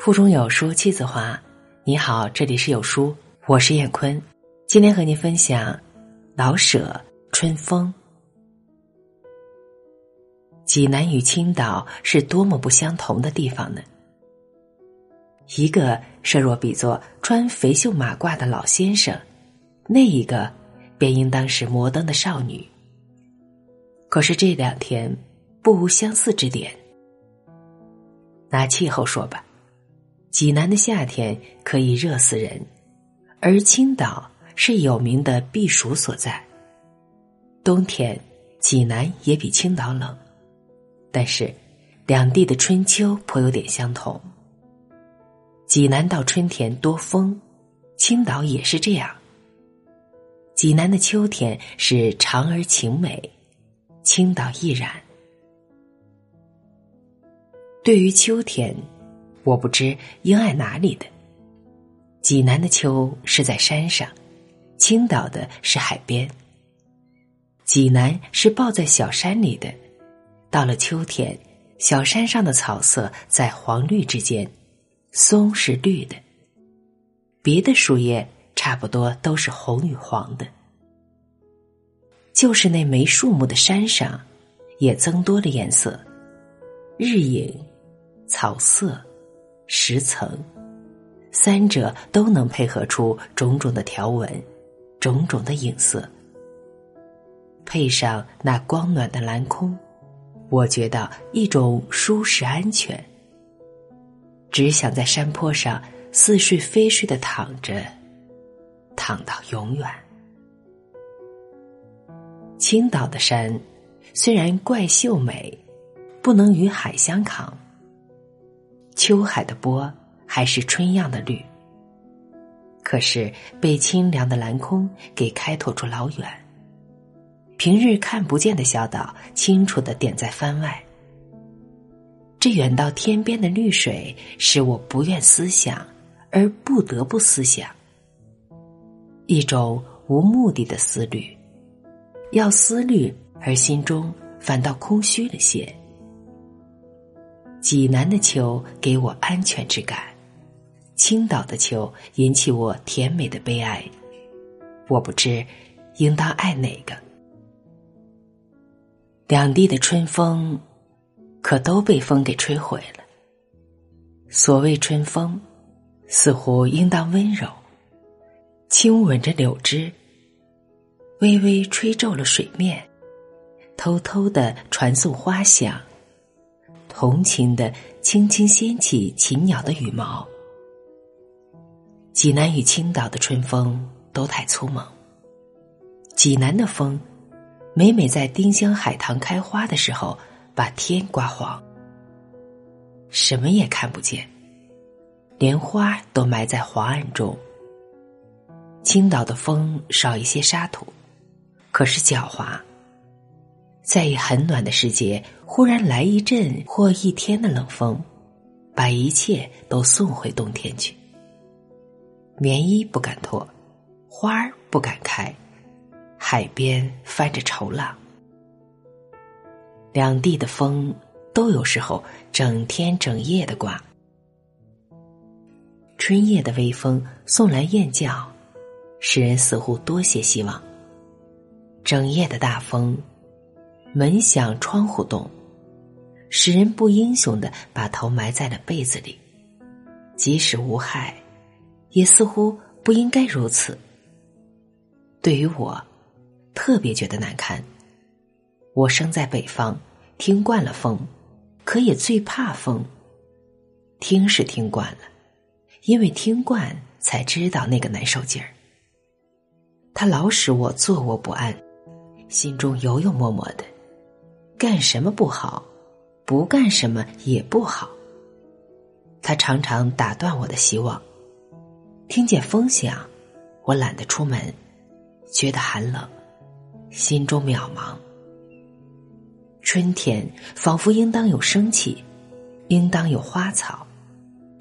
腹中有书妻子华，你好，这里是有书，我是燕坤，今天和您分享老舍春风。济南与青岛是多么不相同的地方呢？一个设若比作穿肥袖马褂的老先生，那一个便应当是摩登的少女。可是这两天不无相似之点。拿气候说吧。济南的夏天可以热死人，而青岛是有名的避暑所在。冬天，济南也比青岛冷，但是两地的春秋颇有点相同。济南到春天多风，青岛也是这样。济南的秋天是长而晴美，青岛亦然。对于秋天。我不知应爱哪里的。济南的秋是在山上，青岛的是海边。济南是抱在小山里的，到了秋天，小山上的草色在黄绿之间，松是绿的，别的树叶差不多都是红与黄的，就是那没树木的山上，也增多了颜色，日影、草色。十层，三者都能配合出种种的条纹，种种的影色。配上那光暖的蓝空，我觉得一种舒适安全。只想在山坡上似睡非睡的躺着，躺到永远。青岛的山虽然怪秀美，不能与海相抗。秋海的波还是春样的绿，可是被清凉的蓝空给开拓出老远。平日看不见的小岛，清楚的点在帆外。这远到天边的绿水，使我不愿思想，而不得不思想。一种无目的的思虑，要思虑，而心中反倒空虚了些。济南的秋给我安全之感，青岛的秋引起我甜美的悲哀。我不知应当爱哪个。两地的春风，可都被风给吹毁了。所谓春风，似乎应当温柔，轻吻着柳枝，微微吹皱了水面，偷偷的传送花香。同情的轻轻掀起禽鸟的羽毛。济南与青岛的春风都太粗猛。济南的风，每每在丁香海棠开花的时候，把天刮黄，什么也看不见，连花都埋在黄暗中。青岛的风少一些沙土，可是狡猾。在很暖的时节，忽然来一阵或一天的冷风，把一切都送回冬天去。棉衣不敢脱，花儿不敢开，海边翻着愁浪。两地的风都有时候整天整夜的刮。春夜的微风送来雁叫，使人似乎多些希望。整夜的大风。门响，窗户动，使人不英雄的把头埋在了被子里。即使无害，也似乎不应该如此。对于我，特别觉得难堪。我生在北方，听惯了风，可也最怕风。听是听惯了，因为听惯才知道那个难受劲儿。他老使我坐卧不安，心中有有默默的。干什么不好，不干什么也不好。他常常打断我的希望。听见风响，我懒得出门，觉得寒冷，心中渺茫。春天仿佛应当有生气，应当有花草，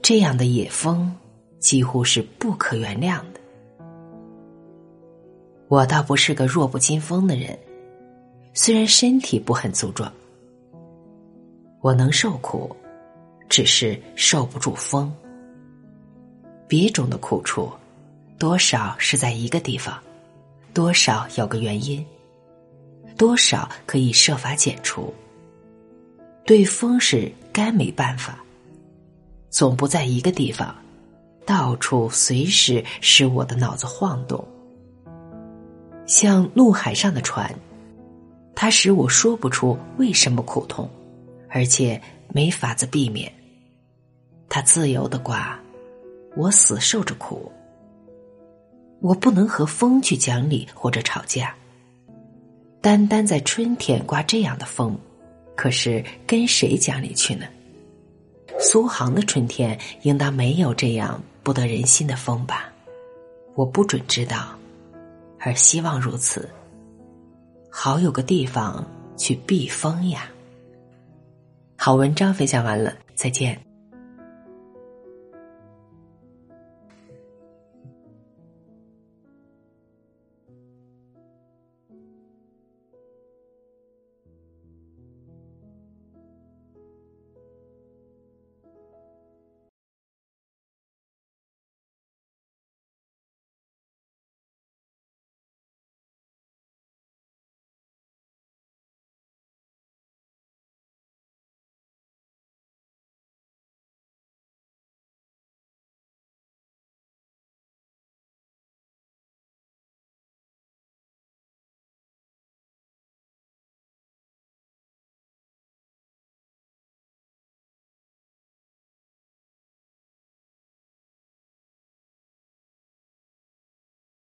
这样的野风几乎是不可原谅的。我倒不是个弱不禁风的人。虽然身体不很粗壮，我能受苦，只是受不住风。别种的苦处，多少是在一个地方，多少有个原因，多少可以设法解除。对风是该没办法，总不在一个地方，到处随时使我的脑子晃动，像怒海上的船，它使我说不出为什么苦痛，而且没法子避免。它自由的刮，我死受着苦。我不能和风去讲理或者吵架，单单在春天刮这样的风。可是跟谁讲理去呢？苏杭的春天应当没有这样不得人心的风吧？我不准知道，而希望如此，好有个地方去避风呀。好文章分享完了，再见。